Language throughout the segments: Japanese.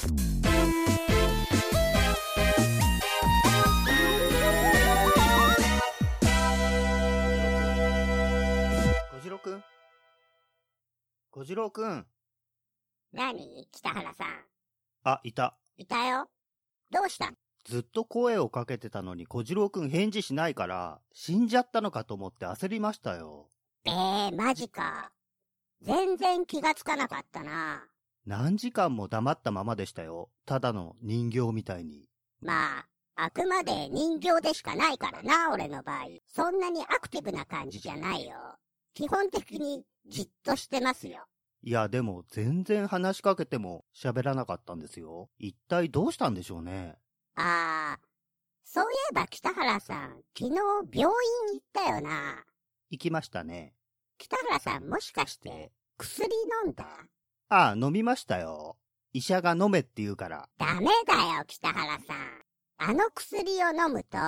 小次郎くん？小次郎くん何？北原さん。あ、いた。いたよ。どうした？ずっと声をかけてたのに小次郎くん返事しないから、死んじゃったのかと思って焦りましたよ。えー、マジか。全然気がつかなかったな。何時間も黙ったままでしたよ。ただの人形みたいに。まあ、あくまで人形でしかないからな、俺の場合。そんなにアクティブな感じじゃないよ。基本的にじっとしてますよ。いや、でも全然話しかけても喋らなかったんですよ。一体どうしたんでしょうね。あー、そういえば北原さん、昨日病院行ったよな。行きましたね。北原さんもしかして薬飲んだ？ああ、飲みましたよ。医者が飲めって言うから。ダメだよ、北原さん。あの薬を飲むと、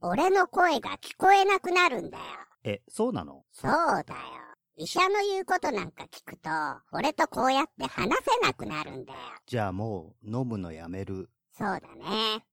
俺の声が聞こえなくなるんだよ。え、そうなの？そうだよ。医者の言うことなんか聞くと、俺とこうやって話せなくなるんだよ。じゃあもう飲むのやめる。そうだね。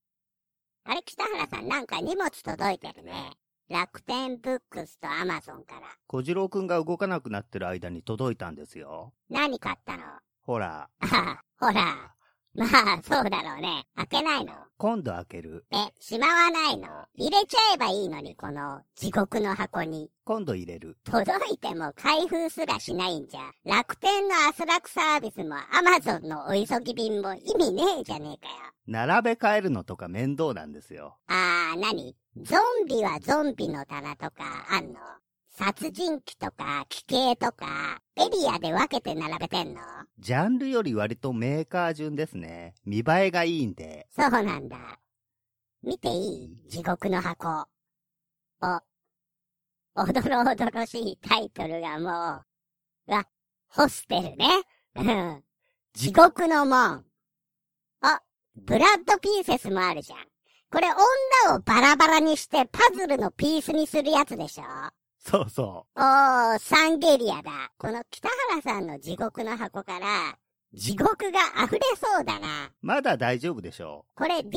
あれ、北原さんなんか荷物届いてるね。楽天ブックスとアマゾンから。小次郎くんが動かなくなってる間に届いたんですよ。何買ったの？ほら、ああ、ほら。まあ、そうだろうね。開けないの今度開ける。え、しまわないの入れちゃえばいいのに、この地獄の箱に。今度入れる。届いても開封すらしないんじゃ。楽天のアスラクサービスもアマゾンのお急ぎ便も意味ねえじゃねえかよ。並べ替えるのとか面倒なんですよ。あー、なにゾンビはゾンビの棚とかあんの？殺人鬼とか奇形とかエリアで分けて並べてんの？ジャンルより割とメーカー順ですね。見栄えがいいんで。そうなんだ。見ていい？地獄の箱。お、おどろおどろしいタイトルがもう、わ、ホステルね。うん。地獄の門。あ、ブラッドピーセスもあるじゃん。これ女をバラバラにしてパズルのピースにするやつでしょ？そうそおー、サンゲリアだ。この北原さんの地獄の箱から、地獄が溢れそうだな。う。まだ大丈夫でしょこれ DVD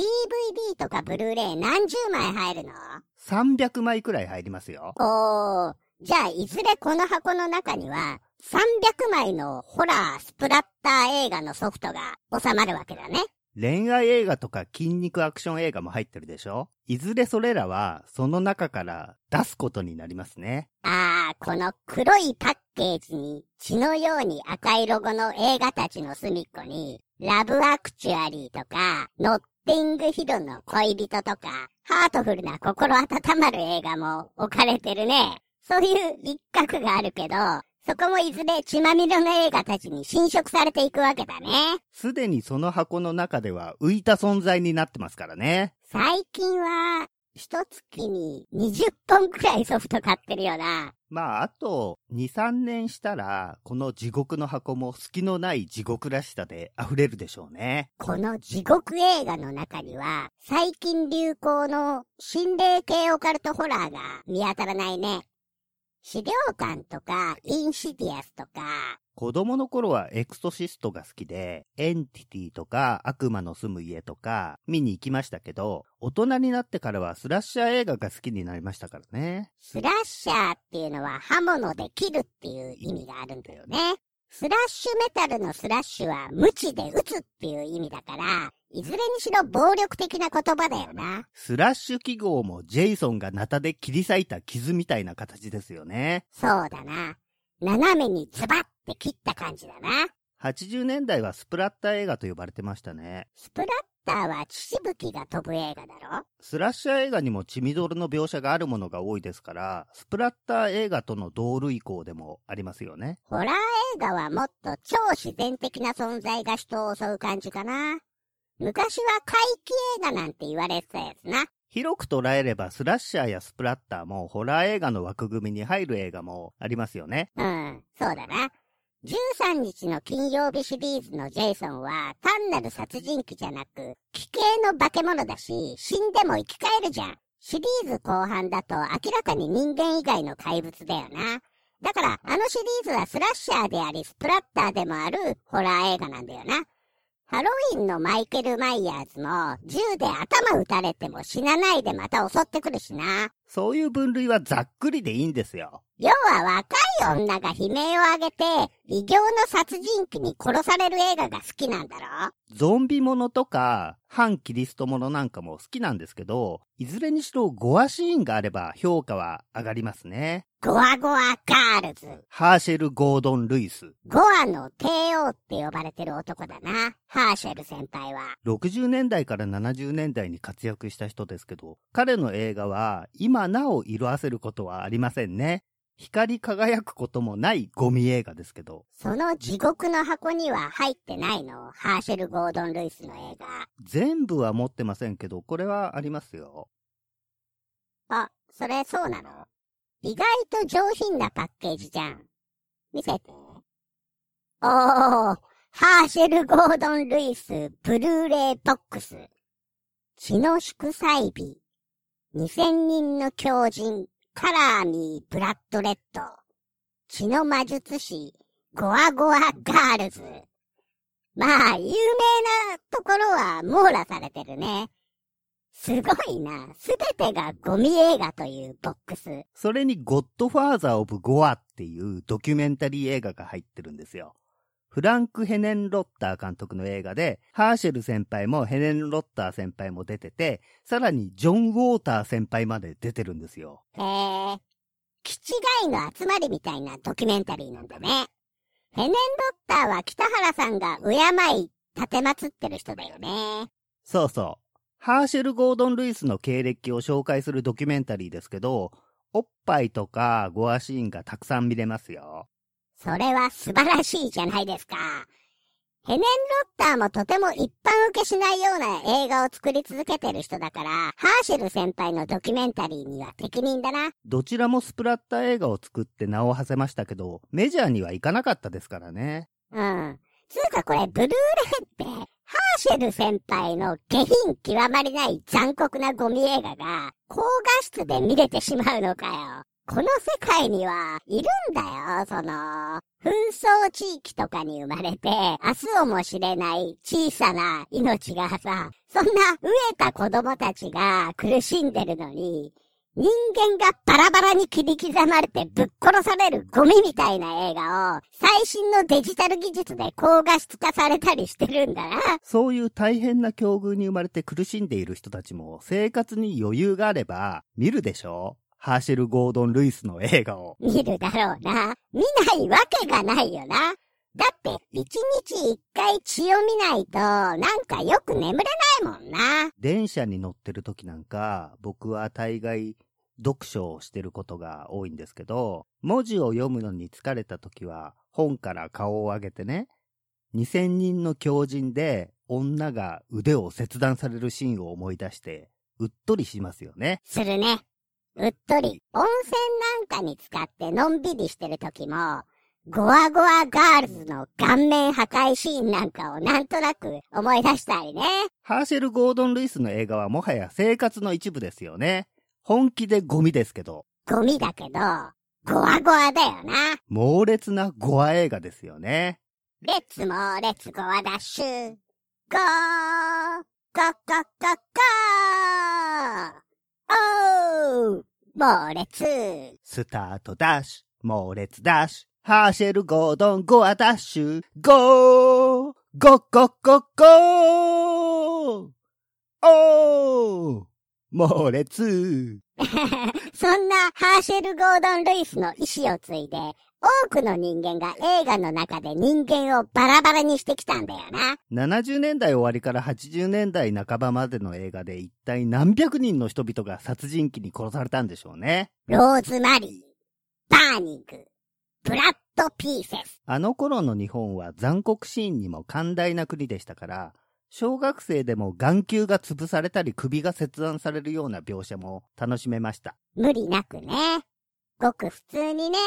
とかブルーレイ何十枚入るの？う。300枚くらい入りますよ。おー、じゃあいずれこの箱の中には300枚のホラースプラッター映画のソフトが収まるわけだね。恋愛映画とか筋肉アクション映画も入ってるでしょ？いずれそれらはその中から出すことになりますね。あー、この黒いパッケージに血のように赤いロゴの映画たちの隅っこに、ラブアクチュアリーとか、ノッティングヒルの恋人とか、ハートフルな心温まる映画も置かれてるね。そういう一角があるけど、そこもいずれ血まみれの映画たちに侵食されていくわけだね。すでにその箱の中では浮いた存在になってますからね。最近は、一月に20本くらいソフト買ってるよな。まあ、あと、2、3年したら、この地獄の箱も隙のない地獄らしさで溢れるでしょうね。この地獄映画の中には、最近流行の心霊系オカルトホラーが見当たらないね。死霊館とか、インシディアスとか、子供の頃はエクソシストが好きで、エンティティとか悪魔の住む家とか見に行きましたけど、大人になってからはスラッシャー映画が好きになりましたからね。スラッシャーっていうのは刃物で切るっていう意味があるんだよね。スラッシュメタルのスラッシュは無知で撃つっていう意味だから、いずれにしろ暴力的な言葉だよな。スラッシュ記号もジェイソンがナタで切り裂いた傷みたいな形ですよね。そうだな。斜めにズバッて切った感じだな。80年代はスプラッター映画と呼ばれてましたね。スプラッターは血しぶきが飛ぶ映画だろ？スラッシャー映画にも血みどろの描写があるものが多いですから、スプラッター映画との同類項でもありますよね。ホラー映画はもっと超自然的な存在が人を襲う感じかな。昔は怪奇映画なんて言われてたやつな。広く捉えればスラッシャーやスプラッターもホラー映画の枠組みに入る映画もありますよね。うん、そうだな。13日の金曜日シリーズのジェイソンは単なる殺人鬼じゃなく、奇形の化け物だし、死んでも生き返るじゃん。シリーズ後半だと明らかに人間以外の怪物だよな。だから、あのシリーズはスラッシャーであり、スプラッターでもあるホラー映画なんだよな。ハロウィンのマイケル・マイヤーズも銃で頭撃たれても死なないでまた襲ってくるしな。そういう分類はざっくりでいいんですよ。要は若い女が悲鳴を上げて、異形の殺人鬼に殺される映画が好きなんだろ？ゾンビものとか、反キリストものなんかも好きなんですけど、いずれにしろゴアシーンがあれば評価は上がりますね。ゴワゴワガールズ。ハーシェル・ゴードン・ルイス。ゴアの帝王って呼ばれてる男だな。ハーシェル先輩は。60年代から70年代に活躍した人ですけど、彼の映画は今なお色あせることはありませんね。光り輝くこともないゴミ映画ですけど、その地獄の箱には入ってないの？ハーシェル・ゴードン・ルイスの映画。全部は持ってませんけど、これはありますよ。あ、それそうなの？意外と上品なパッケージじゃん。見せて。おー、ハーシェル・ゴードン・ルイス、ブルーレイボックス。血の祝祭日。2000人の狂人、カラーミー・ブラッドレッド。血の魔術師、ゴワゴワ・ガールズ。まあ、有名なところは網羅されてるね。すごいな。すべてがゴミ映画というボックス。それにゴッドファーザー・オブ・ゴアっていうドキュメンタリー映画が入ってるんですよ。フランク・ヘネン・ロッター監督の映画で、ハーシェル先輩もヘネン・ロッター先輩も出てて、さらにジョン・ウォーター先輩まで出てるんですよ。へえ。気違いの集まりみたいなドキュメンタリーなんだね。ヘネン・ロッターは北原さんが敬い、立てまつってる人だよね。そうそう。ハーシェル・ゴードン・ルイスの経歴を紹介するドキュメンタリーですけど、おっぱいとかゴアシーンがたくさん見れますよ。それは素晴らしいじゃないですか。ヘネン・ロッターもとても一般受けしないような映画を作り続けてる人だから、ハーシェル先輩のドキュメンタリーには適任だな。どちらもスプラッター映画を作って名を馳せましたけど、メジャーには行かなかったですからね。うん。つうかこれ、ブルーレイって、ハーシェル先輩の下品極まりない残酷なゴミ映画が、高画質で見れてしまうのかよ。この世界には、いるんだよ、その、紛争地域とかに生まれて、明日をも知れない小さな命がさ、そんな飢えた子供たちが苦しんでるのに、人間がバラバラに切り刻まれてぶっ殺されるゴミみたいな映画を最新のデジタル技術で高画質化されたりしてるんだな。そういう大変な境遇に生まれて苦しんでいる人たちも生活に余裕があれば見るでしょハーシェル・ゴードン・ルイスの映画を。見るだろうな。見ないわけがないよな。だって、一日一回血を見ないと、なんかよく眠れないもんな。電車に乗ってる時なんか、僕は大概読書をしてることが多いんですけど、文字を読むのに疲れた時は本から顔を上げてね、2000人の狂人で女が腕を切断されるシーンを思い出して、うっとりしますよね。するね。うっとり。温泉なんかに使ってのんびりしてる時も、ゴワゴワガールズの顔面破壊シーンなんかをなんとなく思い出したりね。ハーシェル・ゴードン・ルイスの映画はもはや生活の一部ですよね。本気でゴミですけど、ゴミだけど、ゴワゴワだよな。猛烈なゴア映画ですよね。レッツモーレッツゴワダッシュ。ゴーゴーゴーゴーゴーおー猛烈スタートダッシュ、猛烈ダッシュ、ハーシェル・ゴードン・ゴアダッシュ、ゴー。ゴッゴッゴッゴー。おー猛烈 そんなハーシェル・ゴードン・ルイスの意志を継いで、多くの人間が映画の中で人間をバラバラにしてきたんだよな。70年代終わりから80年代半ばまでの映画で一体何百人の人々が殺人鬼に殺されたんでしょうね。ローズマリー、バーニング、ブラッド・ピーセス。あの頃の日本は残酷シーンにも寛大な国でしたから、小学生でも眼球が潰されたり首が切断されるような描写も楽しめました。無理なくね。ごく普通にね。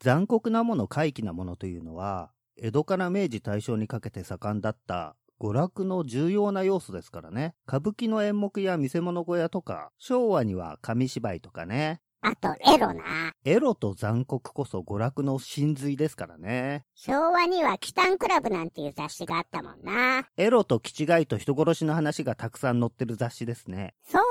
残酷なもの、怪奇なものというのは、江戸から明治大正にかけて盛んだった娯楽の重要な要素ですからね。歌舞伎の演目や見せ物小屋とか、昭和には紙芝居とかね。あと、エロな。エロと残酷こそ娯楽の真髄ですからね。昭和にはキタンクラブなんていう雑誌があったもんな。エロと気違いと人殺しの話がたくさん載ってる雑誌ですね。そう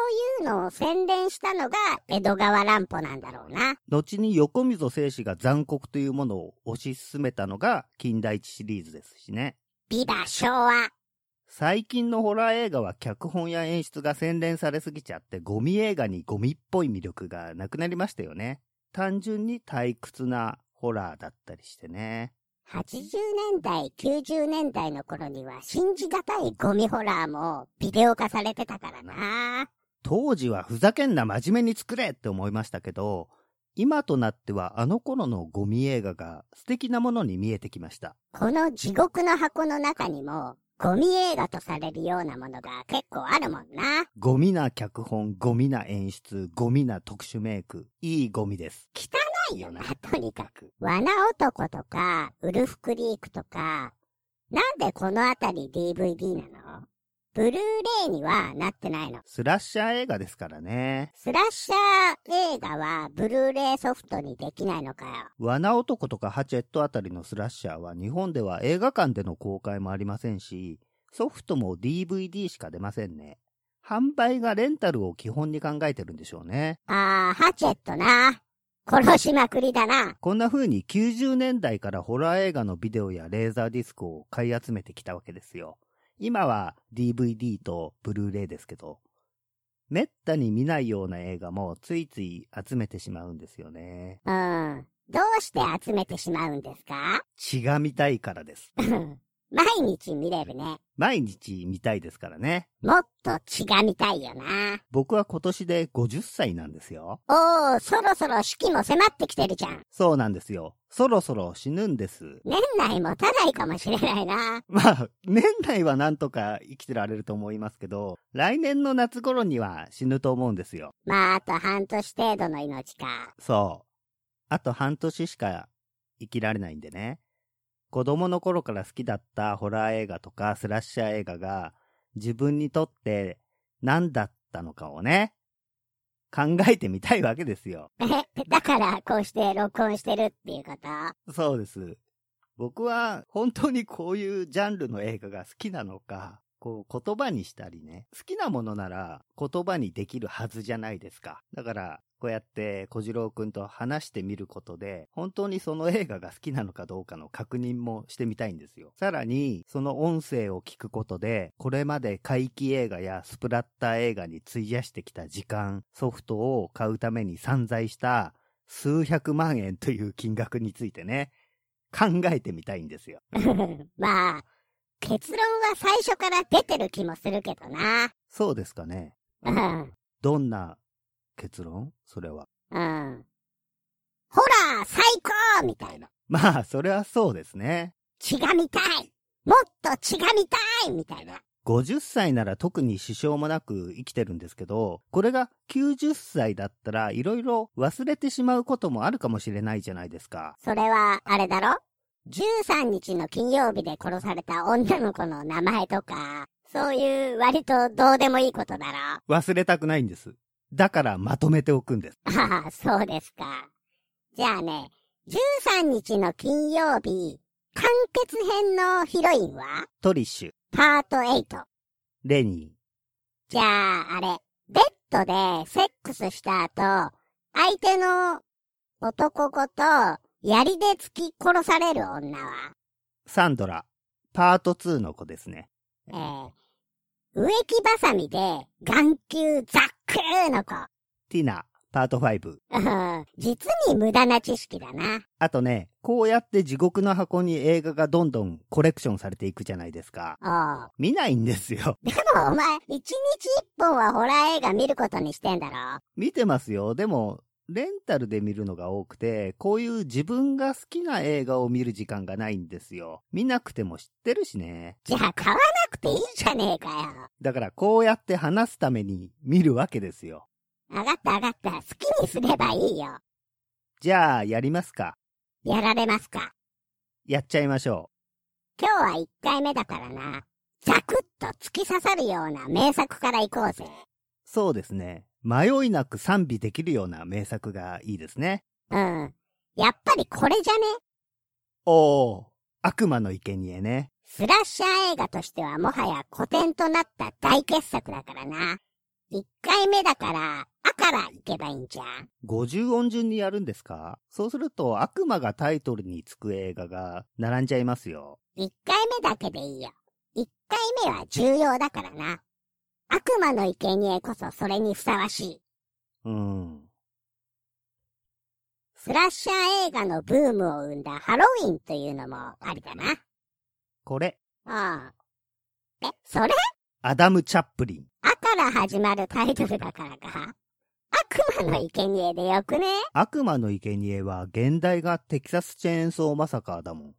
いうのを洗練したのが江戸川乱歩なんだろうな。後に横溝正史が残酷というものを推し進めたのが金田一シリーズですしね。ビバ昭和。最近のホラー映画は脚本や演出が洗練されすぎちゃってゴミ映画にゴミっぽい魅力がなくなりましたよね。単純に退屈なホラーだったりしてね。80年代、90年代の頃には信じがたいゴミホラーもビデオ化されてたからな。当時はふざけんな真面目に作れって思いましたけど、今となってはあの頃のゴミ映画が素敵なものに見えてきました。この地獄の箱の中にもゴミ映画とされるようなものが結構あるもんな。ゴミな脚本、ゴミな演出、ゴミな特殊メイク、いいゴミです。汚いよな、とにかく。罠男とか、ウルフクリークとか、なんでこのあたり DVD なの？ブルーレイにはなってないの。スラッシャー映画ですからね。スラッシャー映画はブルーレイソフトにできないのかよ。罠男とかハチェットあたりのスラッシャーは日本では映画館での公開もありませんし、ソフトも DVD しか出ませんね。販売がレンタルを基本に考えてるんでしょうね。あー、ハチェットな。殺しまくりだな。こんな風に90年代からホラー映画のビデオやレーザーディスクを買い集めてきたわけですよ。今は DVD とブルーレイですけど、めったに見ないような映画もついつい集めてしまうんですよね。うん。どうして集めてしまうんですか？血が見たいからです。毎日見れるね。毎日見たいですからね。もっと血が見たいよな。僕は今年で50歳なんですよ。おー、そろそろ式も迫ってきてるじゃん。そうなんですよ。そろそろ死ぬんです。年内持たないかもしれないな。まあ、年内はなんとか生きてられると思いますけど、来年の夏頃には死ぬと思うんですよ。まあ、あと半年程度の命か。そう。あと半年しか生きられないんでね。子供の頃から好きだったホラー映画とかスラッシャー映画が自分にとって何だったのかをね、考えてみたいわけですよ。え、だからこうして録音してるっていうこと？そうです。僕は本当にこういうジャンルの映画が好きなのか、こう言葉にしたりね。好きなものなら言葉にできるはずじゃないですか。だから、こうやって小次郎くんと話してみることで、本当にその映画が好きなのかどうかの確認もしてみたいんですよ。さらに、その音声を聞くことで、これまで怪奇映画やスプラッター映画に費やしてきた時間、ソフトを買うために散財した数百万円という金額についてね、考えてみたいんですよ。まあ、結論は最初から出てる気もするけどな。そうですかね。うん。どんな結論？それは。うん。ホラー最高みたいな。まあ、それはそうですね。血が見たいもっと血が見たいみたいな。50歳なら特に支障もなく生きてるんですけど、これが90歳だったらいろいろ忘れてしまうこともあるかもしれないじゃないですか。それは、あれだろ ?13 日の金曜日で殺された女の子の名前とか、そういう割とどうでもいいことだろ？忘れたくないんです。だからまとめておくんです。ああ、そうですか。じゃあね、13日の金曜日、完結編のヒロインは？トリッシュ、パート8。レニじゃあ、あれ、ベッドでセックスした後、相手の男ごと槍で突き殺される女は、ー、サンドラ、パート2の子ですね。えー、植木ばさみで眼球ザックーの子。ティナ、パート5。うん実に無駄な知識だな。あとね、こうやって地獄の箱に映画がどんどんコレクションされていくじゃないですか。おう見ないんですよ。でもお前、一日一本はホラー映画見ることにしてんだろ見てますよ。でも、レンタルで見るのが多くて、こういう自分が好きな映画を見る時間がないんですよ。見なくても知ってるしね。じゃあ買わなくていいじゃねえかよ。だからこうやって話すために見るわけですよ。あがったあがった。好きにすればいいよ。じゃあ、やりますか。やられますか。やっちゃいましょ今日は一回目だからな。ザクッと突き刺さるような名作から行こうぜ。う。そうですね。迷いなく賛美できるような名作がいいですね。うん。やっぱりこれじゃね？おー、悪魔の生贄ね。スラッシャー映画としてはもはや古典となった大傑作だからな。一回目だから、あから行けばいいんじゃん。50音順にやるんですか？そうすると悪魔がタイトルにつく映画が並んじゃいますよ。一回目だけでいいよ。一回目は重要だからな。悪魔の生贄こそそれにふさわしい。うん。スラッシャー映画のブームを生んだハロウィンというのもありだな。これ、ああ。え、それ？アダム・チャップリン。あから始まるタイトルだからか。悪魔の生贄でよくね？悪魔の生贄は現代がテキサスチェーンソーマサカーだもん。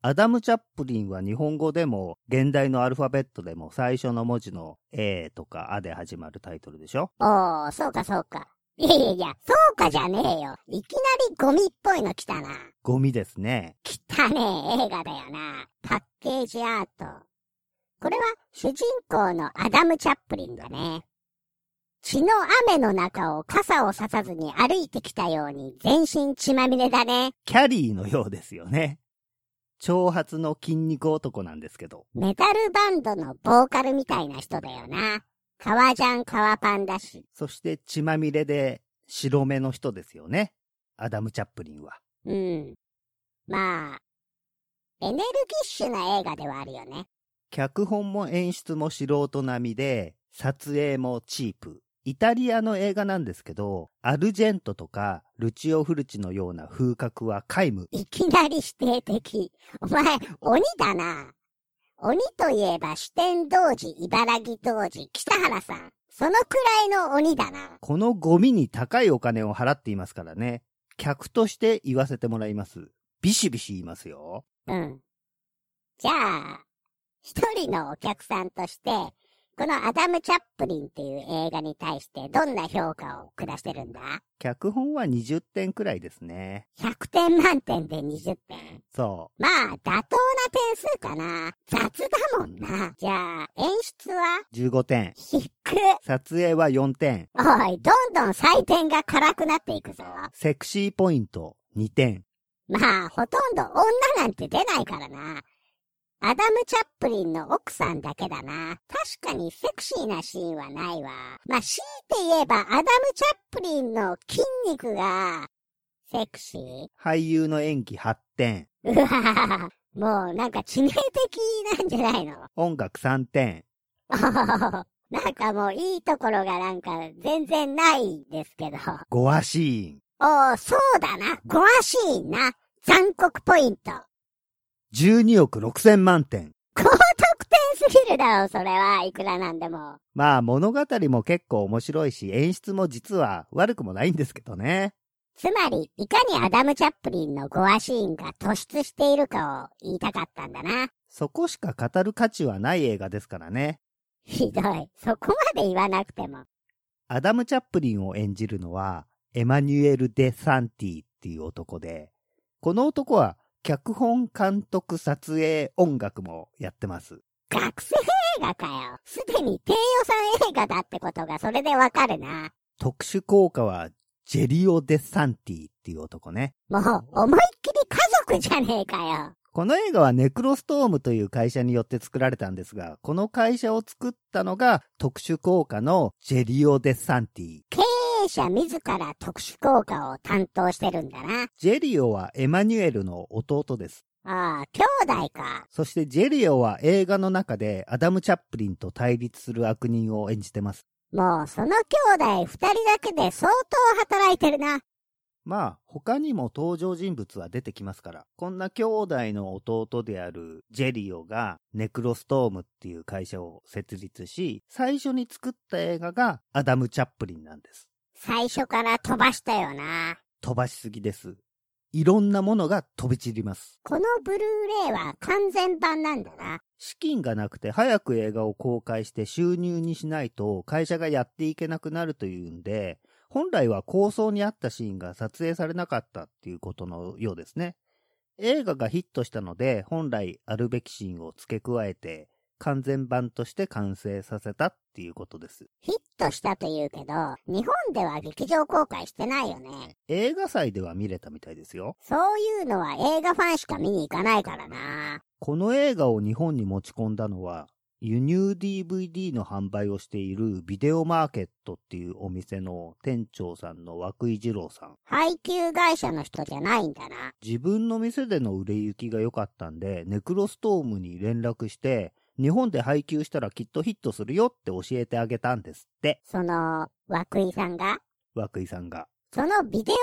アダム・チャップリンは日本語でも現代のアルファベットでも最初の文字の A とかアで始まるタイトルでしょ？おー、そうかそうか。いやいやいや、そうかじゃねえよ。いきなりゴミっぽいの来たな。ゴミですね。汚ねえ映画だよな。パッケージアート。これは主人公のアダム・チャップリンだね。血の雨の中を傘をささずに歩いてきたように全身血まみれだね。キャリーのようですよね。長髪の筋肉男なんですけど。メタルバンドのボーカルみたいな人だよな。革ジャン革パンだし。そして血まみれで白目の人ですよね。アダム・チャップリンは。うん。まあ、エネルギッシュな映画ではあるよね。脚本も演出も素人並みで、撮影もチープ。イタリアの映画なんですけど、アルジェントとかルチオ・フルチのような風格は皆無。いきなり否定的。お前、鬼だな。鬼といえば四天童子、茨城童子、北原さん。そのくらいの鬼だな。このゴミに高いお金を払っていますからね。客として言わせてもらいます。ビシビシ言いますよ。うん。じゃあ、一人のお客さんとして、このアダム・チャップリンっていう映画に対してどんな評価を下してるんだ？脚本は20点くらいですね。?100 点満点で20点。そまあ、妥当な点数かな。雑だもんな。じゃあ、演出は？う。15点。低っ。撮影は4点。おい、どんどん採点が辛くなっていくぞ。セクシーポイント2点。まあ、ほとんど女なんて出ないからな。アダム・チャップリンの奥さんだけだな。確かにセクシーなシーンはないわ。まあ、強いて言えば、アダム・チャップリンの筋肉が、セクシー？俳優の演技8点。うわぁ、もうなんか致命的なんじゃないの？音楽3点。お ーなんかもういいところがなんか全然ないですけど。ゴアシーン。おー、そうだな。ゴアシーンな。残酷ポイント。12億6千万点。高得点すぎるだろう、それは。いくらなんでも。まあ物語も結構面白いし、演出も実は悪くもないんですけどね。つまり、いかにアダム・チャップリンのゴアシーンが突出しているかを言いたかったんだな。そこしか語る価値はない映画ですからね。ひどい。そこまで言わなくても。アダム・チャップリンを演じるのは、エマニュエル・デ・サンティっていう男で、この男は脚本、監督、撮影、音楽もやってます。学生映画かよ。すでに低予算映画だってことがそれでわかるな。特殊効果はジェリオ・デ・サンティっていう男ね。もう、思いっきり家族じゃねえかよ。この映画はネクロストームという会社によって作られたんですが、この会社を作ったのが特殊効果のジェリオ・デ・サンティ。経営者自ら特殊効果を担当してるんだな。ジェリオはエマニュエルの弟です。ああ、兄弟か。そしてジェリオは映画の中でアダム・チャップリンと対立する悪人を演じてます。もう、その兄弟二人だけで相当働いてるな。まあ、他にも登場人物は出てきますから、こんな兄弟の弟であるジェリオがネクロストームっていう会社を設立し、最初に作った映画がアダム・チャップリンなんです。最初から飛ばしたよな。飛ばしすぎです。いろんなものが飛び散ります。このブルーレイは完全版なんだな。資金がなくて早く映画を公開して収入にしないと会社がやっていけなくなるというんで、本来は構想にあったシーンが撮影されなかったっていうことのようですね。映画がヒットしたので、本来あるべきシーンを付け加えて、完全版として完成させたっていうことです。ヒットしたというけど、日本では劇場公開してないよね。映画祭では見れたみたいですよ。そういうのは映画ファンしか見に行かないからな。この映画を日本に持ち込んだのは、輸入 DVD の販売をしているビデオマーケットっていうお店の店長さんの涌井二郎さん。配給会社の人じゃないんだな。自分の店での売れ行きが良かったんで、ネクロストームに連絡して、日本で配給したらきっとヒットするよって教えてあげたんですって、その、涌井さんが？涌井さんが。そのビデオ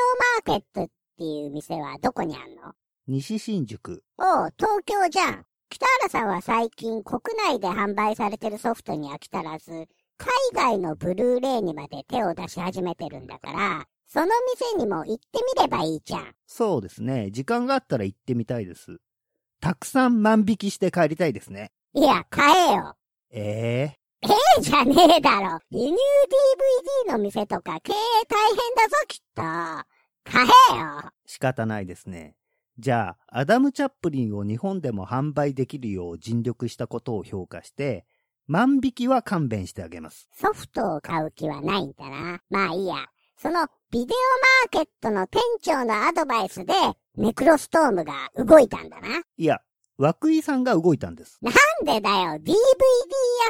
マーケットっていう店はどこにあんの？西新宿。おう、東京じゃん。北原さんは最近国内で販売されてるソフトに飽き足らず、海外のブルーレイにまで手を出し始めてるんだから、その店にも行ってみればいいじゃん。そうですね。時間があったら行ってみたいです。たくさん万引きして帰りたいですね。いや、買えよ。ええええじゃねえだろ。輸入 DVD の店とか経営大変だぞ、きっと。買えよ。仕方ないですね。じゃあ、アダム・チャップリンを日本でも販売できるよう尽力したことを評価して、万引きは勘弁してあげます。ソフトを買う気はないんだな。まあいいや。そのビデオマーケットの店長のアドバイスで、ネクロストームが動いたんだな。いや、涌井さんが動いたんです。なんでだよ ?DVD 屋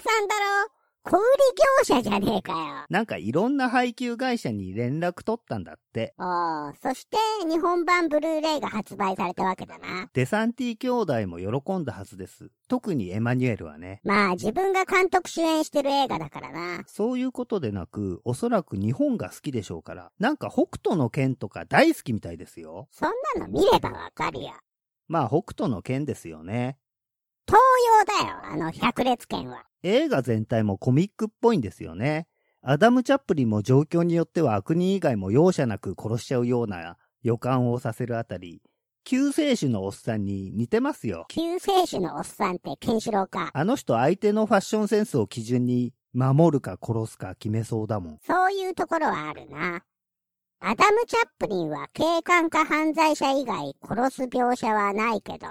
さんだろ小売業者じゃねえかよ。なんかいろんな配給会社に連絡取ったんだって。おー、そして日本版ブルーレイが発売されたわけだな。デサンティ兄弟も喜んだはずです。特にエマニュエルはね。まあ自分が監督主演してる映画だからな。そういうことでなく、おそらく日本が好きでしょうから、なんか北斗の剣とか大好きみたいですよ。そんなの見ればわかるよ。まあ北斗の剣ですよね。東洋だよ、あの百列拳は。映画全体もコミックっぽいんですよね。アダム・チャップリンも状況によっては悪人以外も容赦なく殺しちゃうような予感をさせるあたり、救世主のおっさんに似てますよ。救世主のおっさんってケンシロウか。あの人相手のファッションセンスを基準に守るか殺すか決めそうだもん。そういうところはあるな。アダム・チャップリンは警官か犯罪者以外殺す描写はないけど、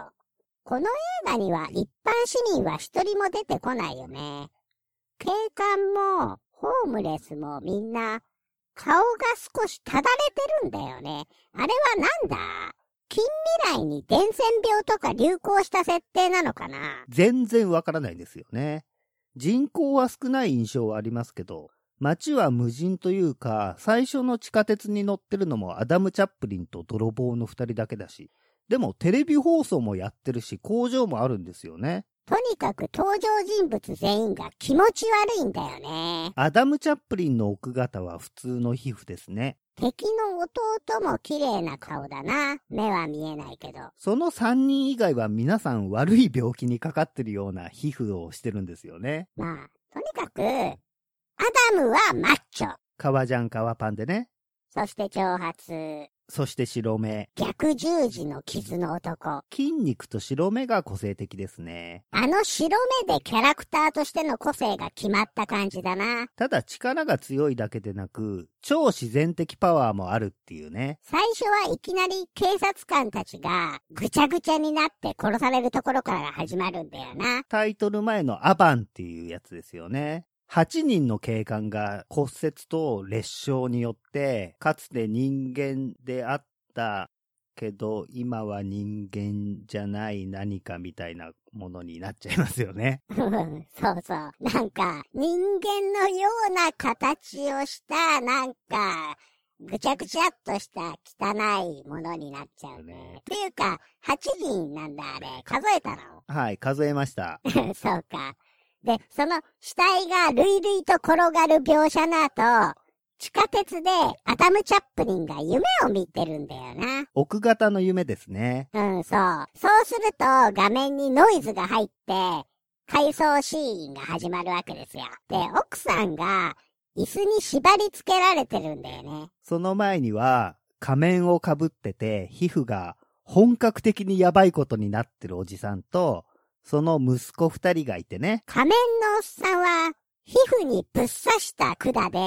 この映画には一般市民は一人も出てこないよね。警官も、ホームレスもみんな、顔が少しただれてるんだよね。あれはなんだ？近未来に伝染病とか流行した設定なのかな？全然わからないですよね。人口は少ない印象はありますけど、街は無人というか、最初の地下鉄に乗ってるのもアダム・チャップリンと泥棒の二人だけだし、でもテレビ放送もやってるし、工場もあるんですよね。とにかく登場人物全員が気持ち悪いんだよね。アダム・チャップリンの奥方は普通の皮膚ですね。敵の弟も綺麗な顔だな。目は見えないけど。その三人以外は皆さん悪い病気にかかってるような皮膚をしてるんですよね。まあ、とにかく、アダムはマッチョ。革ジャン革パンでね。そして長髪。そして白目。逆十字の傷の男。筋肉と白目が個性的ですね。あの白目でキャラクターとしての個性が決まった感じだな。ただ力が強いだけでなく、超自然的パワーもあるっていうね。最初はいきなり警察官たちがぐちゃぐちゃになって殺されるところからが始まるんだよな。タイトル前のアバンっていうやつですよね。8人の警官が骨折と裂傷によって、かつて人間であったけど、今は人間じゃない何かみたいなものになっちゃいますよね。う んそうそう。なんか、人間のような形をした、なんか、ぐちゃぐちゃっとした汚いものになっちゃうねね。っていうか、8人なんだあれ。数えたの？はい、数えました。そうか。で、その死体が類々と転がる描写の後、地下鉄でアダム・チャップリンが夢を見てるんだよな。奥型の夢ですね。うん、そう。そうすると画面にノイズが入って、回想シーンが始まるわけですよ。で、奥さんが椅子に縛り付けられてるんだよね。その前には、仮面をかぶってて、皮膚が本格的にやばいことになってるおじさんと、その息子二人がいてね。仮面のおっさんは、皮膚にぶっ刺した管で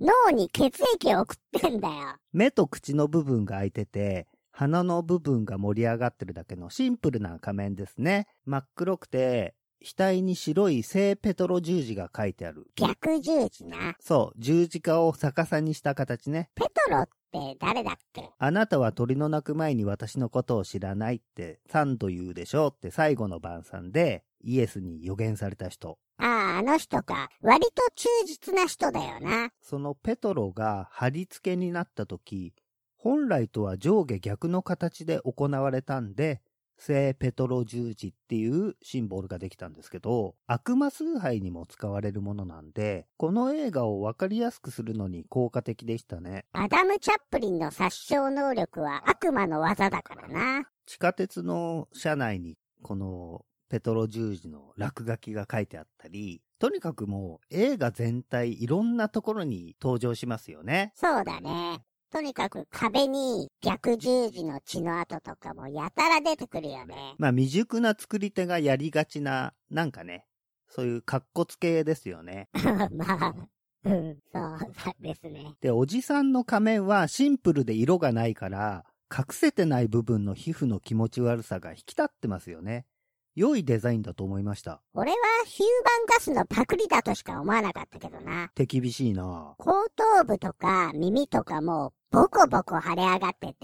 脳に血液を送ってんだよ。目と口の部分が開いてて、鼻の部分が盛り上がってるだけのシンプルな仮面ですね。真っ黒くて、額に白い聖ペトロ十字が書いてある。逆十字な。そう、十字架を逆さにした形ね。ペトロって誰だっけあなたは鳥の鳴く前に私のことを知らないって3度言うでしょうって最後の晩餐でイエスに予言された人。ああ、あの人か。割と忠実な人だよな。そのペトロが貼り付けになった時、本来とは上下逆の形で行われたんで、聖ペトロ十字っていうシンボルができたんですけど、悪魔崇拝にも使われるものなんで、この映画をわかりやすくするのに効果的でしたね。アダム・チャップリンの殺傷能力は悪魔の技だからな。地下鉄の車内にこのペトロ十字の落書きが書いてあったり、とにかくもう映画全体いろんなところに登場しますよね。そうだね。とにかく壁に逆十字の血の跡とかもやたら出てくるよね。まあ未熟な作り手がやりがちな、なんかね、そういう格好つけですよね。まあ、うん、そうですね。で、おじさんの仮面はシンプルで色がないから、隠せてない部分の皮膚の気持ち悪さが引き立ってますよね。良いデザインだと思いました。俺はヒューマンガスのパクリだとしか思わなかったけどな。手厳しいな後頭部とか耳とかもボコボコ腫れ上がってて、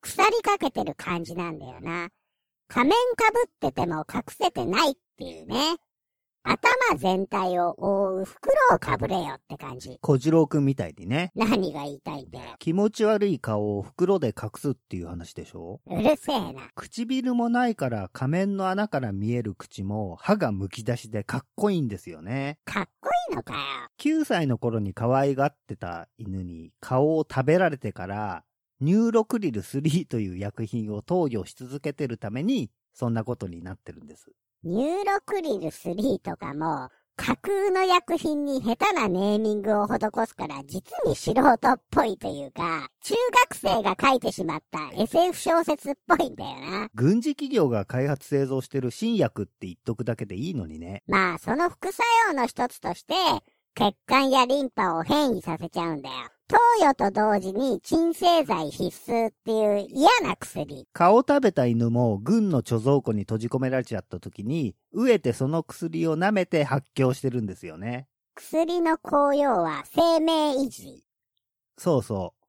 腐りかけてる感じなんだよな。仮面かぶってても隠せてないっていうね。頭全体を覆う袋をかぶれよって感じ。小次郎くんみたいにね。何が言いたいんだよ。気持ち悪い顔を袋で隠すっていう話でしょ？うるせえな。唇もないから仮面の穴から見える口も歯がむき出しでかっこいいんですよね。かっこいいのかよ。9歳の頃に可愛がってた犬に顔を食べられてからニューロクリル3という薬品を投与し続けてるためにそんなことになってるんです。ニューロクリル3とかも、架空の薬品に下手なネーミングを施すから実に素人っぽいというか、中学生が書いてしまった SF 小説っぽいんだよな。軍事企業が開発製造してる新薬って言っとくだけでいいのにね。まあ、その副作用の一つとして、血管やリンパを変異させちゃうんだよ。投与と同時に鎮静剤必須っていう嫌な薬。顔食べた犬も軍の貯蔵庫に閉じ込められちゃった時に、飢えてその薬を舐めて発狂してるんですよね。薬の効用は生命維持。そうそう。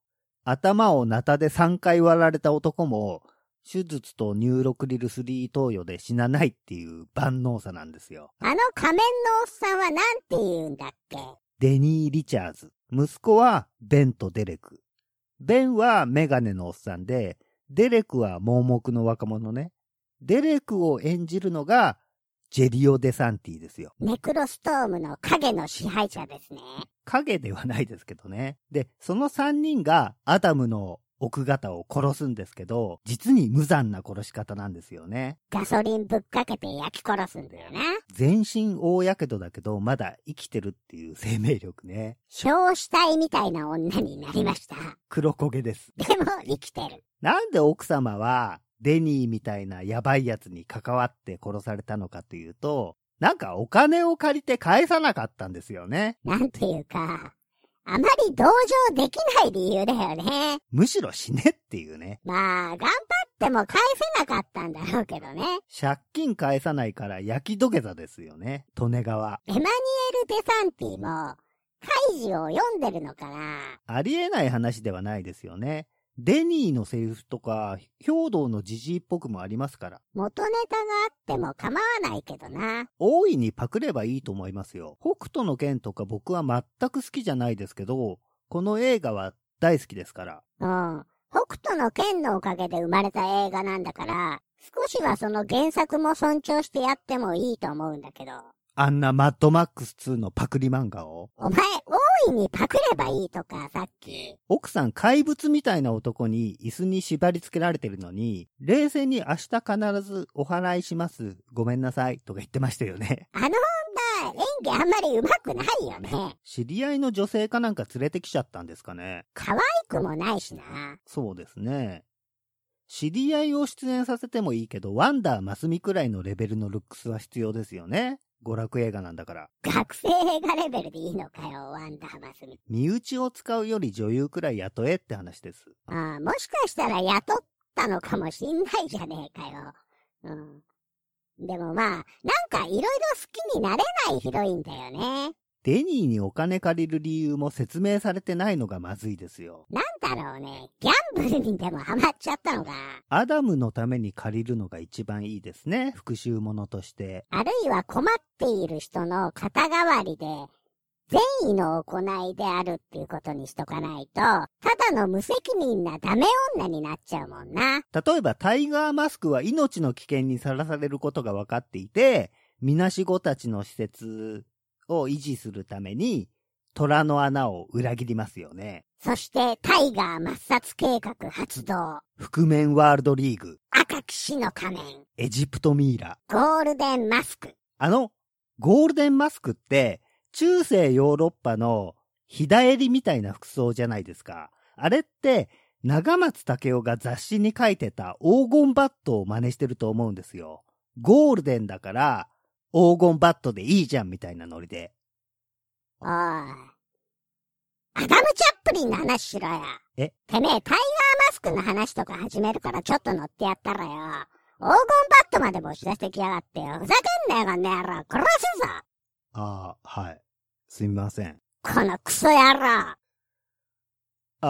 頭をナタで3回割られた男も、手術とニューロクリル3投与で死なないっていう万能さなんですよ。あの仮面のおっさんはなんて言うんだっけ？デニー・リチャーズ。息子はベンとデレク。ベンはメガネのおっさんで、デレクは盲目の若者ね。デレクを演じるのがジェリオ・デサンティですよ。ネクロストームの影の支配者ですね。影ではないですけどね。で、その3人がアダムの奥方を殺すんですけど、実に無残な殺し方なんですよね。ガソリンぶっかけて焼き殺すんだよな。全身大やけどだけど、まだ生きてるっていう生命力ね。焼死体みたいな女になりました。黒焦げです。でも生きてる。なんで奥様はデニーみたいなヤバいやつに関わって殺されたのかというと、なんかお金を借りて返さなかったんですよね。なんていうか、あまり同情できない理由だよね。むしろ死ねっていうね。まあ、頑張っても返せなかったんだろうけどね。借金返さないから焼き土下座ですよね。利根川。エマニュエル・デサンティも、カイジを読んでるのかなありえない話ではないですよね。デニーのセリフとか、兵道のジジイっぽくもありますから。元ネタがあっても構わないけどな。大いにパクればいいと思いますよ。北斗の剣とか僕は全く好きじゃないですけど、この映画は大好きですから。うん。北斗の剣のおかげで生まれた映画なんだから、少しはその原作も尊重してやってもいいと思うんだけど。あんなマッドマックス2のパクリ漫画を？お前、大いにパクればいいとか、さっき。奥さん怪物みたいな男に椅子に縛り付けられてるのに、冷静に明日必ずお払いします。ごめんなさい。とか言ってましたよね。あの女、演技あんまり上手くないよね。知り合いの女性かなんか連れてきちゃったんですかね。可愛くもないしな。そうですね。知り合いを出演させてもいいけど、ワンダーマスミくらいのレベルのルックスは必要ですよね。娯楽映画なんだから。学生映画レベルでいいのかよ、ワンダーマスミ。身内を使うより女優くらい雇えって話です。ああ、もしかしたら雇ったのかもしんないじゃねえかよ。うん。でもまあ、なんかいろいろ好きになれないヒロインだよね。デニーにお金借りる理由も説明されてないのがまずいですよ。なんだろうね。ギャンブルにでもハマっちゃったのか。アダムのために借りるのが一番いいですね。復讐者として。あるいは困っている人の肩代わりで、善意の行いであるっていうことにしとかないと、ただの無責任なダメ女になっちゃうもんな。例えばタイガーマスクは命の危険にさらされることが分かっていて、みなしごたちの施設を維持するために、虎の穴を裏切りますよね。そして、タイガー抹殺計画発動。覆面ワールドリーグ、赤騎士の仮面。エジプトミイラ。ゴールデンマスク。あの、ゴールデンマスクって、中世ヨーロッパの日帰りみたいな服装じゃないですか。あれって、永松健夫が雑誌に書いてた黄金バットを真似してると思うんですよ。ゴールデンだから、黄金バットでいいじゃんみたいなノリで。おい。アダム・チャップリンの話しろや。え？てめえ、タイガーマスクの話とか始めるからちょっと乗ってやったらよ。黄金バットまでも押し出してきやがってよ。ふざけんなよ、この野郎。殺すぞ。ああ、はい。すみません。このクソ野郎。あ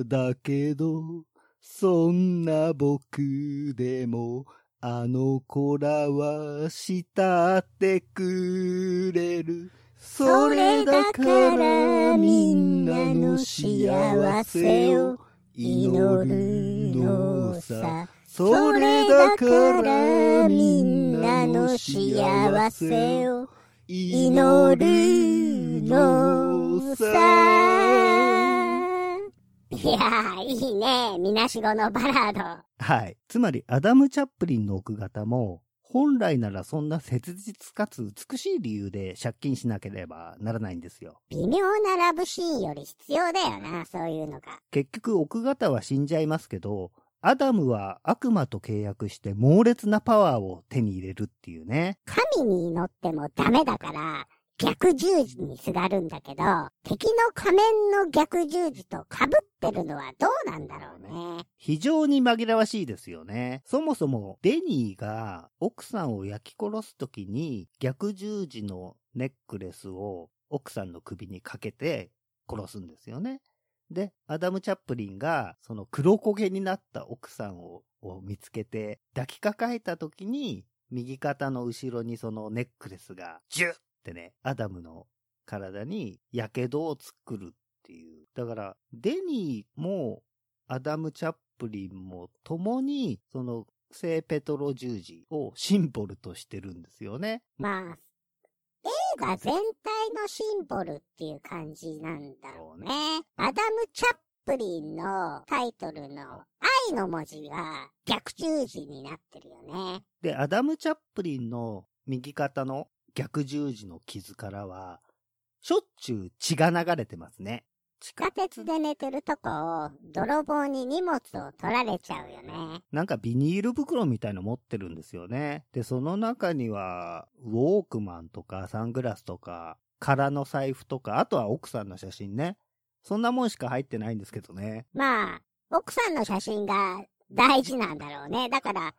あ、だけど、そんな僕でも、あの子らは慕ってくれる。それだからみんなの幸せを祈るのさ。それだからみんなの幸せを祈るのさ。いやー、いいね。みなしごのバラード。はい。つまり、アダム・チャップリンの奥方も、本来ならそんな切実かつ美しい理由で借金しなければならないんですよ。微妙なラブシーンより必要だよな、そういうのが。結局、奥方は死んじゃいますけど、アダムは悪魔と契約して猛烈なパワーを手に入れるっていうね。神に祈ってもダメだから、逆十字にすがるんだけど、敵の仮面の逆十字と被ってるのはどうなんだろうね。非常に紛らわしいですよね。そもそも、デニーが奥さんを焼き殺すときに逆十字のネックレスを奥さんの首にかけて殺すんですよね。で、アダム・チャップリンがその黒焦げになった奥さんを見つけて抱きかかえたときに右肩の後ろにそのネックレスがジュッってね、アダムの体に火傷を作るっていう。だから、デニーもアダム・チャップリンも共に、その、聖ペトロ十字をシンボルとしてるんですよね。まあ、映画全体のシンボルっていう感じなんだろうね。アダム・チャップリンのタイトルの愛の文字が逆十字になってるよね。で、アダム・チャップリンの右肩の逆十字の傷からは、しょっちゅう血が流れてますね。地下鉄で寝てるとこを泥棒に荷物を取られちゃうよね。なんかビニール袋みたいの持ってるんですよね。で、その中には、ウォークマンとかサングラスとか、空の財布とか、あとは奥さんの写真ね。そんなもんしか入ってないんですけどね。まあ、奥さんの写真が大事なんだろうね。だから、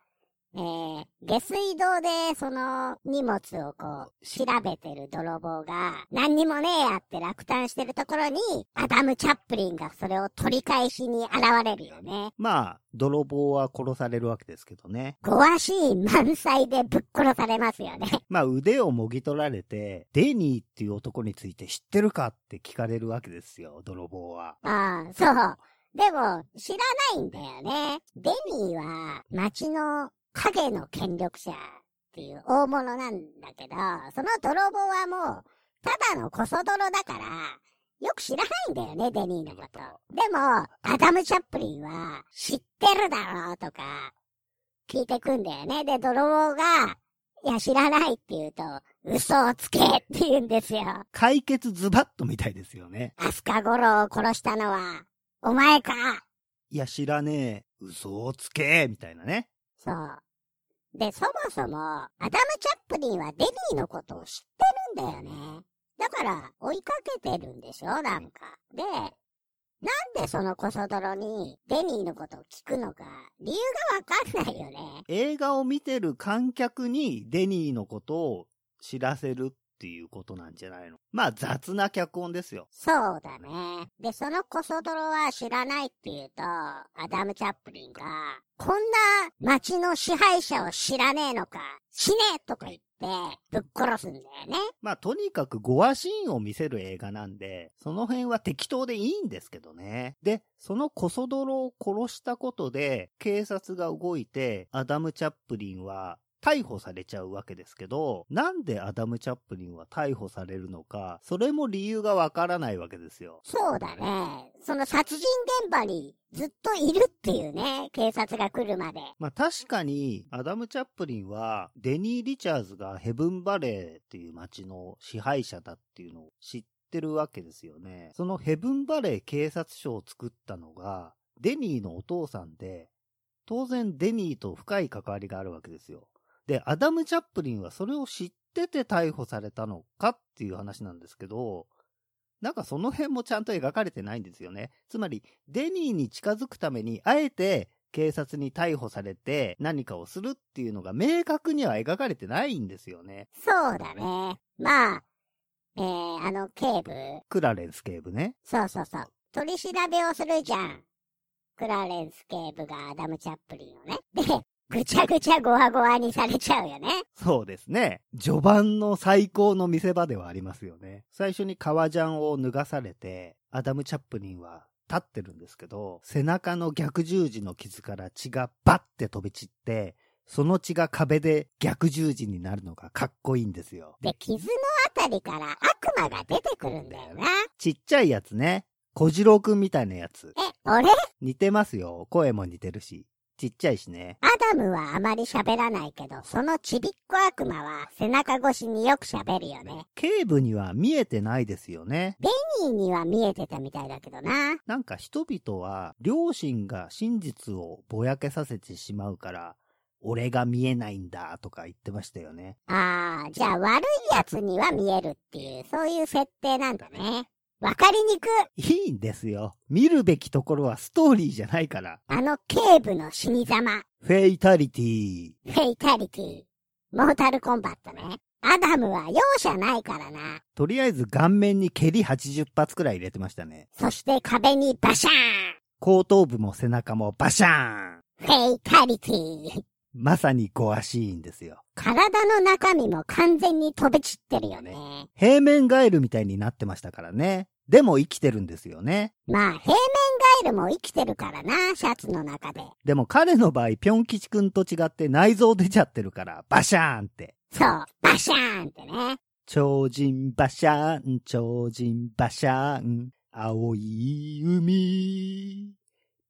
えー、下水道でその荷物をこう調べてる泥棒が何にもねえやって落胆してるところにアダム・チャップリンがそれを取り返しに現れるよね。まあ、泥棒は殺されるわけですけどね。ごわしい満載でぶっ殺されますよね。まあ腕をもぎ取られて、デニーっていう男について知ってるかって聞かれるわけですよ、泥棒は。ああ、そう。でも、知らないんだよね。デニーは、町の影の権力者っていう大物なんだけど、その泥棒はもう、ただのコソ泥だから、よく知らないんだよね、デニーのこと。でも、アダム・チャップリンは、知ってるだろうとか、聞いてくんだよね。で、泥棒が、いや、知らないって言うと、嘘をつけって言うんですよ。解決ズバッとみたいですよね。アスカゴロを殺したのは、お前かいや、知らねえ。嘘をつけみたいなね。そう。で、そもそも、アダム・チャップリンはデニーのことを知ってるんだよね。だから、追いかけてるんでしょ？なんか。で、なんでそのコソ泥にデニーのことを聞くのか、理由がわかんないよね。映画を見てる観客にデニーのことを知らせるっていうことなんじゃないの？まあ雑な脚本ですよ。そうだね。で、そのコソ泥は知らないっていうと、アダム・チャップリンが、こんな街の支配者を知らねえのか、死ねえとか言って、ぶっ殺すんだよね。まあとにかくゴアシーンを見せる映画なんで、その辺は適当でいいんですけどね。で、そのコソ泥を殺したことで、警察が動いて、アダム・チャップリンは逮捕されちゃうわけですけど、なんでアダム・チャップリンは逮捕されるのか、それも理由がわからないわけですよ。そうだね。その殺人現場にずっといるっていうね、警察が来るまで。まあ確かに、アダム・チャップリンは、デニー・リチャーズがヘブン・バレーっていう街の支配者だっていうのを知ってるわけですよね。そのヘブン・バレー警察署を作ったのが、デニーのお父さんで、当然デニーと深い関わりがあるわけですよ。で、アダム・チャップリンはそれを知ってて逮捕されたのかっていう話なんですけど、なんかその辺もちゃんと描かれてないんですよね。つまり、デニーに近づくために、あえて警察に逮捕されて何かをするっていうのが明確には描かれてないんですよね。そうだね。まあ、えー、あの警部。クラレンス警部ね。そうそうそう。取り調べをするじゃん。クラレンス警部がアダム・チャップリンをね。で、ぐちゃぐちゃゴワゴワにされちゃうよね。そうですね。序盤の最高の見せ場ではありますよね。最初に革ジャンを脱がされて、アダム・チャップリンは立ってるんですけど、背中の逆十字の傷から血がバッて飛び散って、その血が壁で逆十字になるのがかっこいいんですよ。で、傷のあたりから悪魔が出てくるんだよな。ちっちゃいやつね。小次郎くんみたいなやつ。え、俺？似てますよ。声も似てるし。ちっちゃいしね。アダムはあまり喋らないけど、そのちびっこ悪魔は背中越しによく喋るよね。警部には見えてないですよね。ベニーには見えてたみたいだけどな。なんか人々は、両親が真実をぼやけさせてしまうから、俺が見えないんだとか言ってましたよね。ああ、じゃあ悪い奴には見えるっていう、そういう設定なんだね。わかりにくいいんですよ。見るべきところはストーリーじゃないから。あの警部の死に様。フェイタリティ。フェイタリティ。モータルコンバットね。アダムは容赦ないからな。とりあえず顔面に蹴り80発くらい入れてましたね。そして壁にバシャーン後頭部も背中もバシャーンフェイタリティ。まさにゴアシーンですよ。体の中身も完全に飛び散ってるよね。平面ガエルみたいになってましたからね。でも生きてるんですよね。まあ、平面ガエルも生きてるからな、シャツの中で。でも彼の場合、ぴょん吉くんと違って内臓出ちゃってるから、バシャーンって。そう、バシャーンってね。超人バシャーン、超人バシャーン、青い海。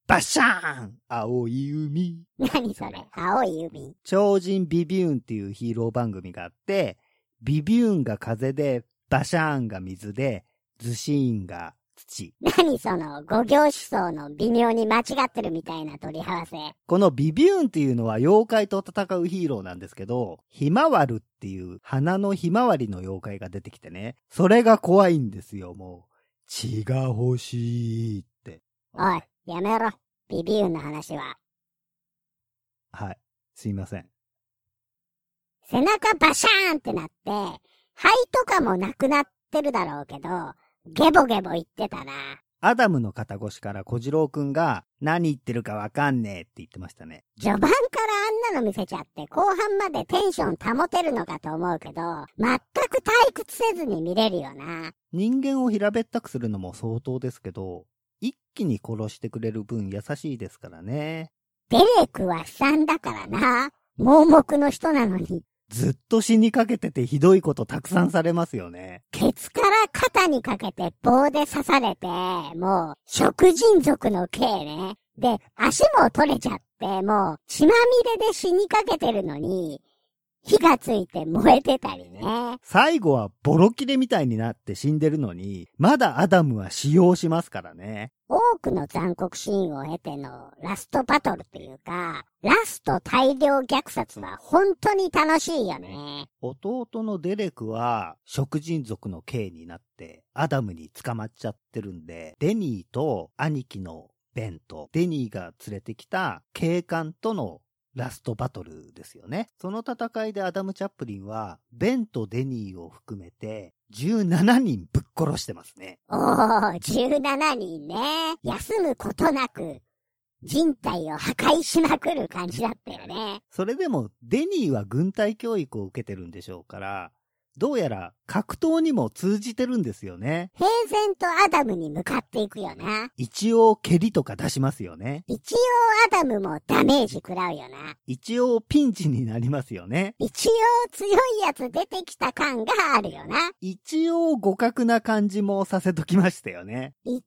バシャーン青い海。何それ？青い海。超人ビビューンっていうヒーロー番組があって、ビビューンが風で、バシャーンが水で、ズシーンが土。何その、五行思想の微妙に間違ってるみたいな取り合わせ。このビビューンっていうのは妖怪と戦うヒーローなんですけど、ひまわるっていう花のひまわりの妖怪が出てきてね、それが怖いんですよ、もう。血が欲しいって。おい、やめろ。ビビューンの話は。はい。すいません。背中バシャーンってなって、肺とかもなくなってるだろうけど、ゲボゲボ言ってたな。アダムの肩越しから小次郎くんが何言ってるかわかんねえって言ってましたね。序盤からあんなの見せちゃって後半までテンション保てるのかと思うけど、全く退屈せずに見れるよな。人間を平べったくするのも相当ですけど、一気に殺してくれる分優しいですからね。デレクは悲惨だからな。盲目の人なのに、ずっと死にかけててひどいことたくさんされますよね。ケツから肩にかけて棒で刺されて、もう、食人族の刑ね。で、足も取れちゃって、もう、血まみれで死にかけてるのに、火がついて燃えてたりね。最後はボロ切れみたいになって死んでるのに、まだアダムは使用しますからね。多くの残酷シーンを経てのラストバトルというか、ラスト大量虐殺は本当に楽しいよね。弟のデレクは食人族の刑になってアダムに捕まっちゃってるんで、デニーと兄貴のベンとデニーが連れてきた警官とのラストバトルですよね。その戦いでアダム・チャップリンは、ベンとデニーを含めて、17人ぶっ殺してますね。おー、17人ね。休むことなく、人体を破壊しまくる感じだったよね。それでも、デニーは軍隊教育を受けてるんでしょうから、どうやら格闘にも通じてるんですよね。平然とアダムに向かっていくよな。一応蹴りとか出しますよね。一応アダムもダメージ食らうよな。一応ピンチになりますよね。一応強いやつ出てきた感があるよな。一応互角な感じもさせときましたよね。一応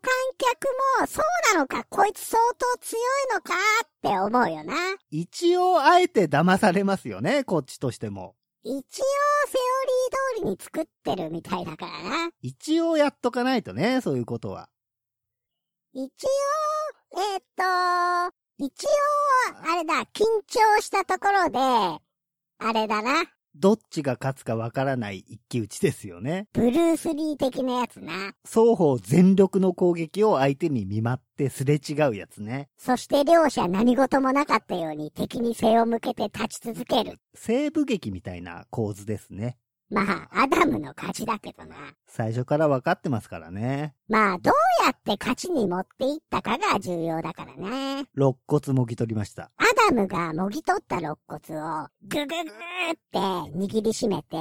観客もそうなのか、こいつ相当強いのかって思うよな。一応あえて騙されますよね、こっちとしても。一応セオリー通りに作ってるみたいだからな。一応やっとかないとね、そういうことは。一応、えー、っと、一応、あれだ、緊張したところで、あれだな。どっちが勝つかわからない一騎打ちですよね。ブルース・リー的なやつな。双方全力の攻撃を相手に見舞ってすれ違うやつね。そして両者何事もなかったように敵に背を向けて立ち続ける。西部劇みたいな構図ですね。まあ、アダムの勝ちだけどな。最初から分かってますからね。まあ、どうやって勝ちに持っていったかが重要だからね。肋骨もぎ取りました。アダムがもぎ取った肋骨をぐぐぐーって握りしめて、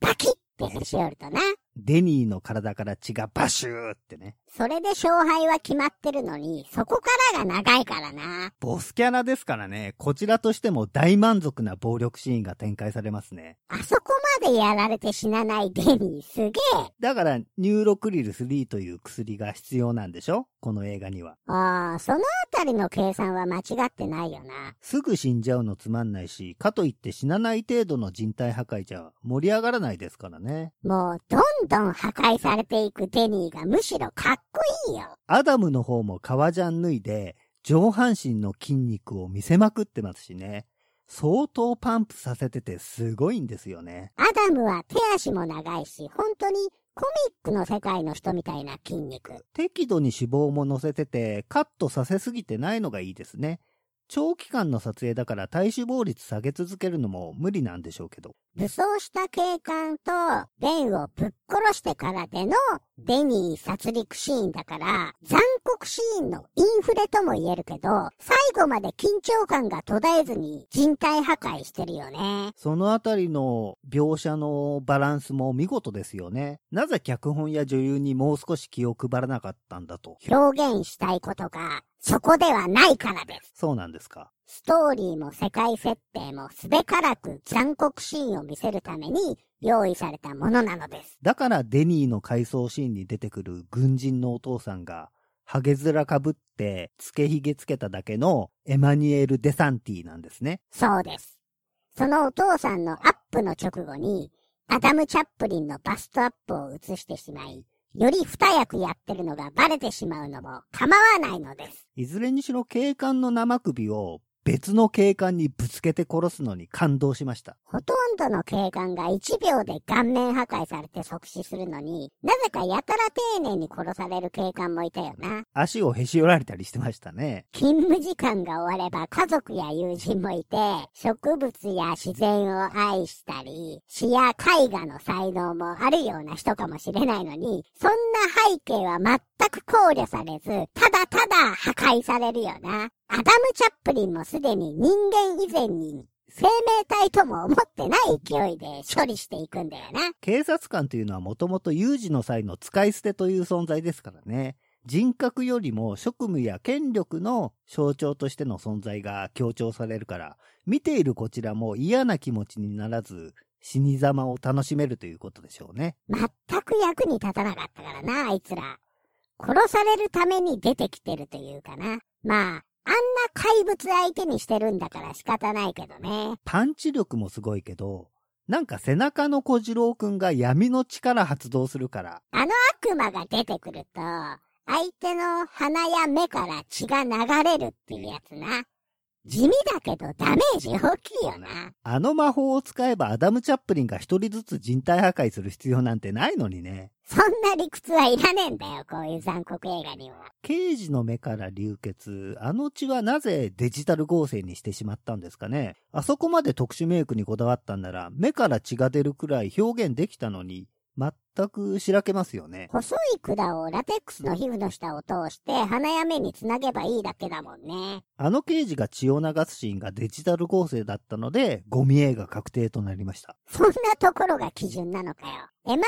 バキッってへし折るとな。デニーの体から血がバシューってね。それで勝敗は決まってるのに、そこからが長いからな。ボスキャラですからね、こちらとしても大満足な暴力シーンが展開されますね。あそこまでやられて死なないデニーすげえ。だから、ニューロクリル3という薬が必要なんでしょ？この映画には。ああ、そのあたりの計算は間違ってないよな。すぐ死んじゃうのつまんないし、かといって死なない程度の人体破壊じゃ盛り上がらないですからね。もう、どんどん破壊されていくデニーがむしろかっこいいよ。アダムの方も革ジャン脱いで、上半身の筋肉を見せまくってますしね。相当パンプさせててすごいんですよね。アダムは手足も長いし、本当にコミックの世界の人みたいな筋肉。適度に脂肪も乗せてて、カットさせすぎてないのがいいですね。長期間の撮影だから体脂肪率下げ続けるのも無理なんでしょうけど。武装した警官とベンをぶっ殺してからでのデニー殺戮シーンだから残酷シーンのインフレとも言えるけど最後まで緊張感が途絶えずに人体破壊してるよね。そのあたりの描写のバランスも見事ですよね。なぜ脚本や女優にもう少し気を配らなかったんだと。表現したいことがそこではないからです。そうなんですか。ストーリーも世界設定もすべからく残酷シーンを見せるために用意されたものなのです。だからデニーの回想シーンに出てくる軍人のお父さんが、ハゲ面かぶって、つけひげつけただけのエマニュエル・デサンティなんですね。そうです。そのお父さんのアップの直後に、アダム・チャップリンのバストアップを映してしまい、一人二役やってるのがバレてしまうのも構わないのです。いずれにしろ警官の生首を別の警官にぶつけて殺すのに感動しました。ほとんどの警官が1秒で顔面破壊されて即死するのに、なぜかやたら丁寧に殺される警官もいたよな。足をへし折られたりしてましたね。勤務時間が終われば家族や友人もいて、植物や自然を愛したり、詩や絵画の才能もあるような人かもしれないのに、そんな背景は全く考慮されず、ただただ破壊されるよな。アダム・チャップリンもすでに人間以前に生命体とも思ってない勢いで処理していくんだよな。警察官というのはもともと有事の際の使い捨てという存在ですからね。人格よりも職務や権力の象徴としての存在が強調されるから、見ているこちらも嫌な気持ちにならず、死に様を楽しめるということでしょうね。全く役に立たなかったからな、あいつら。殺されるために出てきてるというかな。まあ、あんな怪物相手にしてるんだから仕方ないけどね。パンチ力もすごいけど、なんか背中の小次郎くんが闇の力発動するから、あの悪魔が出てくると、相手の鼻や目から血が流れるっていうやつな。地味だけどダメージ大きいよな。あの魔法を使えばアダム・チャップリンが一人ずつ人体破壊する必要なんてないのにね。そんな理屈はいらねえんだよ、こういう残酷映画には。刑事の目から流血、あの血はなぜデジタル合成にしてしまったんですかねあそこまで特殊メイクにこだわったんなら、目から血が出るくらい表現できたのに、全くしらけますよね。細い管をラテックスの皮膚の下を通して鼻や目につなげばいいだけだもんね。あの刑事が血を流すシーンがデジタル合成だったので、ゴミ映画確定となりました。そんなところが基準なのかよ。エマニュエ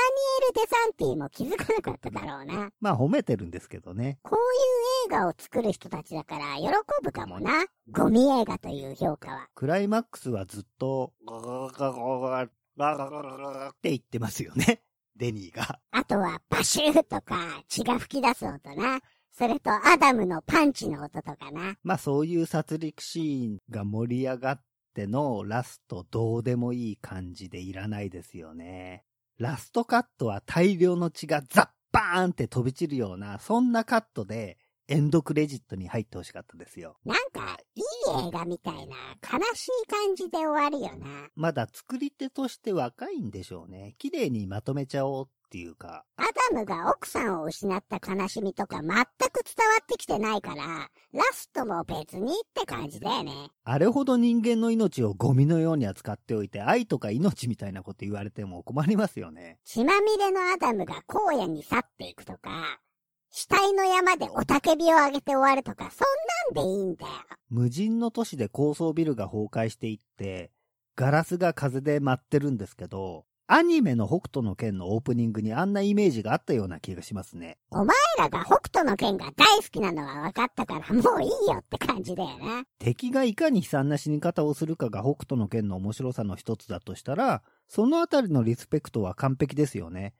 ル・デサンティも気づかなかっただろうな。まあ褒めてるんですけどね。こういう映画を作る人たちだから喜ぶかもな。ゴミ映画という評価は。クライマックスはずっと、ガガガガガガガガガガって言ってますよね。デニーが。あとはバシューとか血が吹き出す音な。それとアダムのパンチの音とかな。まあそういう殺戮シーンが盛り上がってのラストどうでもいい感じでいらないですよね。ラストカットは大量の血がザッバーンって飛び散るような、そんなカットでエンドクレジットに入ってほしかったですよ。なんか、いい映画みたいな悲しい感じで終わるよな。まだ作り手として若いんでしょうね。綺麗にまとめちゃおうっていうか。アダムが奥さんを失った悲しみとか全く伝わってきてないから、ラストも別にって感じだよね。あれほど人間の命をゴミのように扱っておいて、愛とか命みたいなこと言われても困りますよね。血まみれのアダムが荒野に去っていくとか、死体の山でおたけびを上げて終わるとか、そんなんでいいんだよ。無人の都市で高層ビルが崩壊していって、ガラスが風で舞ってるんですけど、アニメの北斗の剣のオープニングにあんなイメージがあったような気がしますね。お前らが北斗の剣が大好きなのは分かったからもういいよって感じだよな。敵がいかに悲惨な死に方をするかが北斗の剣の面白さの一つだとしたら、そのあたりのリスペクトは完璧ですよね。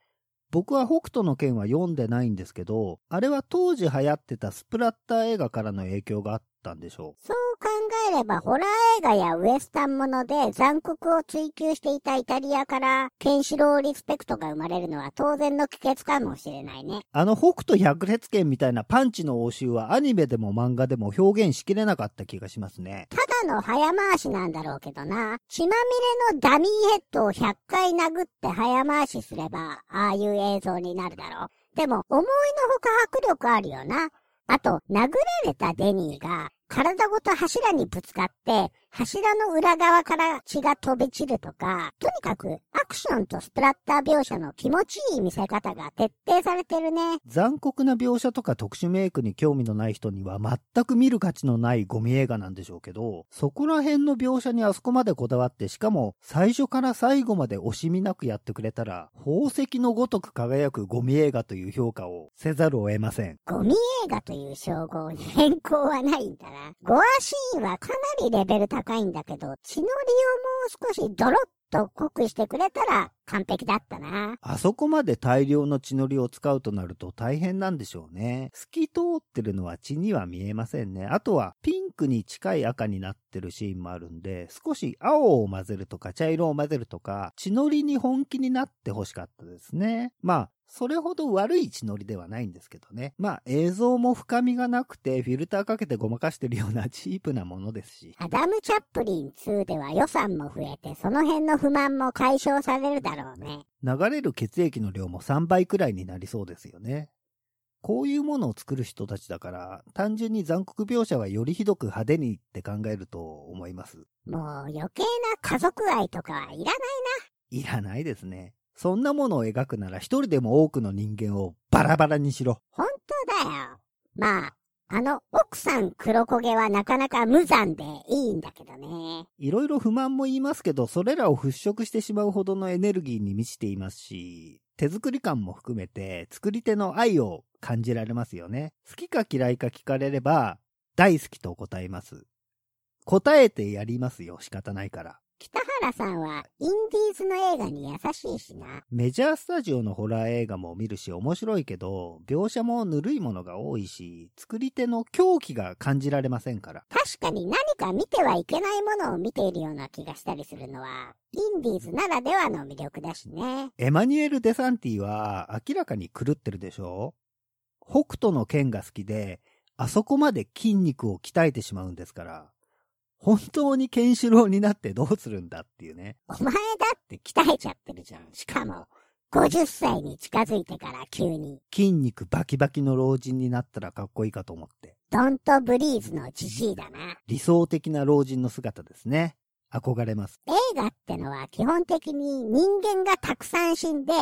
僕は北斗の剣は読んでないんですけど、あれは当時流行ってたスプラッター映画からの影響があったんでしょそう考えれば、ホラー映画やウエスタンもので残酷を追求していたイタリアから、ケンシロウリスペクトが生まれるのは当然の帰結かもしれないね。あの北斗百裂拳みたいなパンチの応酬はアニメでも漫画でも表現しきれなかった気がしますね。ただの早回しなんだろうけどな。血まみれのダミーヘッドを100回殴って早回しすれば、ああいう映像になるだろう。でも、思いのほか迫力あるよな。あと、殴られたデニーが、体ごと柱にぶつかって、柱の裏側から血が飛び散るとか、とにかくアクションとスプラッター描写の気持ちいい見せ方が徹底されてるね。残酷な描写とか特殊メイクに興味のない人には全く見る価値のないゴミ映画なんでしょうけど、そこら辺の描写にあそこまでこだわって、しかも最初から最後まで惜しみなくやってくれたら、宝石のごとく輝くゴミ映画という評価をせざるを得ません。ゴミ映画という称号に変更はないんだな。ゴアシーンはかなりレベル高高いんだけど、血のりをもう少しドロッと濃くしてくれたら完璧だったな。あそこまで大量の血のりを使うとなると大変なんでしょうね。透き通ってるのは血には見えませんね。あとはピンクに近い赤になってるシーンもあるんで、少し青を混ぜるとか茶色を混ぜるとか、血のりに本気になって欲しかったですね。まあ、それほど悪い血のりではないんですけどね。まあ映像も深みがなくてフィルターかけてごまかしてるようなチープなものですし。アダム・チャップリン2では予算も増えて、その辺の不満も解消されるだろうね。流れる血液の量も3倍くらいになりそうですよね。こういうものを作る人たちだから、単純に残酷描写はよりひどく派手にって考えると思います。もう余計な家族愛とかはいらないいらないですね。そんなものを描くなら一人でも多くの人間をバラバラにしろ。本当だよ。まあ、あの、奥さん黒焦げはなかなか無残でいいんだけどね。いろいろ不満も言いますけど、それらを払拭してしまうほどのエネルギーに満ちていますし、手作り感も含めて作り手の愛を感じられますよね。好きか嫌いか聞かれれば、大好きと答えます。答えてやりますよ、仕方ないから。北原さんはインディーズの映画に優しいしな。メジャースタジオのホラー映画も見るし面白いけど、描写もぬるいものが多いし、作り手の狂気が感じられませんから。確かに何か見てはいけないものを見ているような気がしたりするのは、インディーズならではの魅力だしね。エマニュエル・デサンティは明らかに狂ってるでしょ？北斗の剣が好きで、あそこまで筋肉を鍛えてしまうんですから、本当にケンシロウになってどうするんだっていうね。お前だって鍛えちゃってるじゃん。しかも、50歳に近づいてから急に、筋肉バキバキの老人になったらかっこいいかと思って。ドンとブリーズのジジイだな。理想的な老人の姿ですね。憧れます。映画ってのは基本的に人間がたくさん死んで、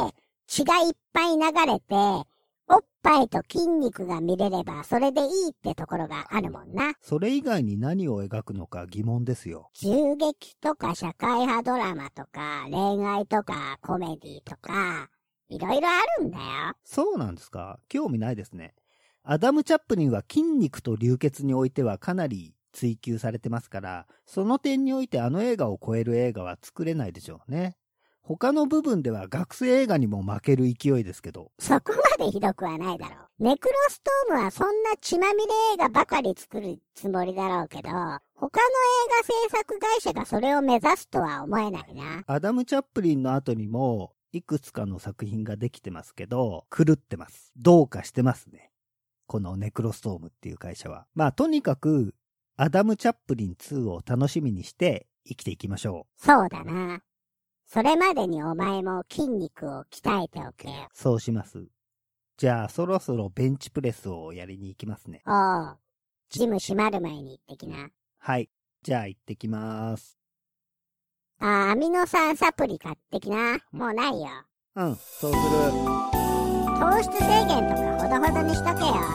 血がいっぱい流れて、おっぱいと筋肉が見れればそれでいいってところがあるもんな。それ以外に何を描くのか疑問ですよ。銃撃とか社会派ドラマとか恋愛とかコメディとか、いろいろあるんだよ。そうなんですか？興味ないですね。アダム・チャップリンは筋肉と流血においてはかなり追求されてますから、その点においてあの映画を超える映画は作れないでしょうね。他の部分では学生映画にも負ける勢いですけど、そこまでひどくはないだろう。ネクロストームはそんな血まみれ映画ばかり作るつもりだろうけど、他の映画制作会社がそれを目指すとは思えないな。アダム・チャップリンの後にも、いくつかの作品ができてますけど、狂ってます。どうかしてますね。このネクロストームっていう会社は。まあ、とにかく、アダム・チャップリン2を楽しみにして生きていきましょそうだな。それまでにお前も筋肉を鍛えておけよ。う。そうします。じゃあ、そろそろベンチプレスをやりに行きますね。おう。ジム閉まる前に行ってきな。はい。じゃあ、行ってきます。あ、アミノ酸サプリ買ってきな。もうないよ。うん、そうする。糖質制限とかほどほどにしとけよ。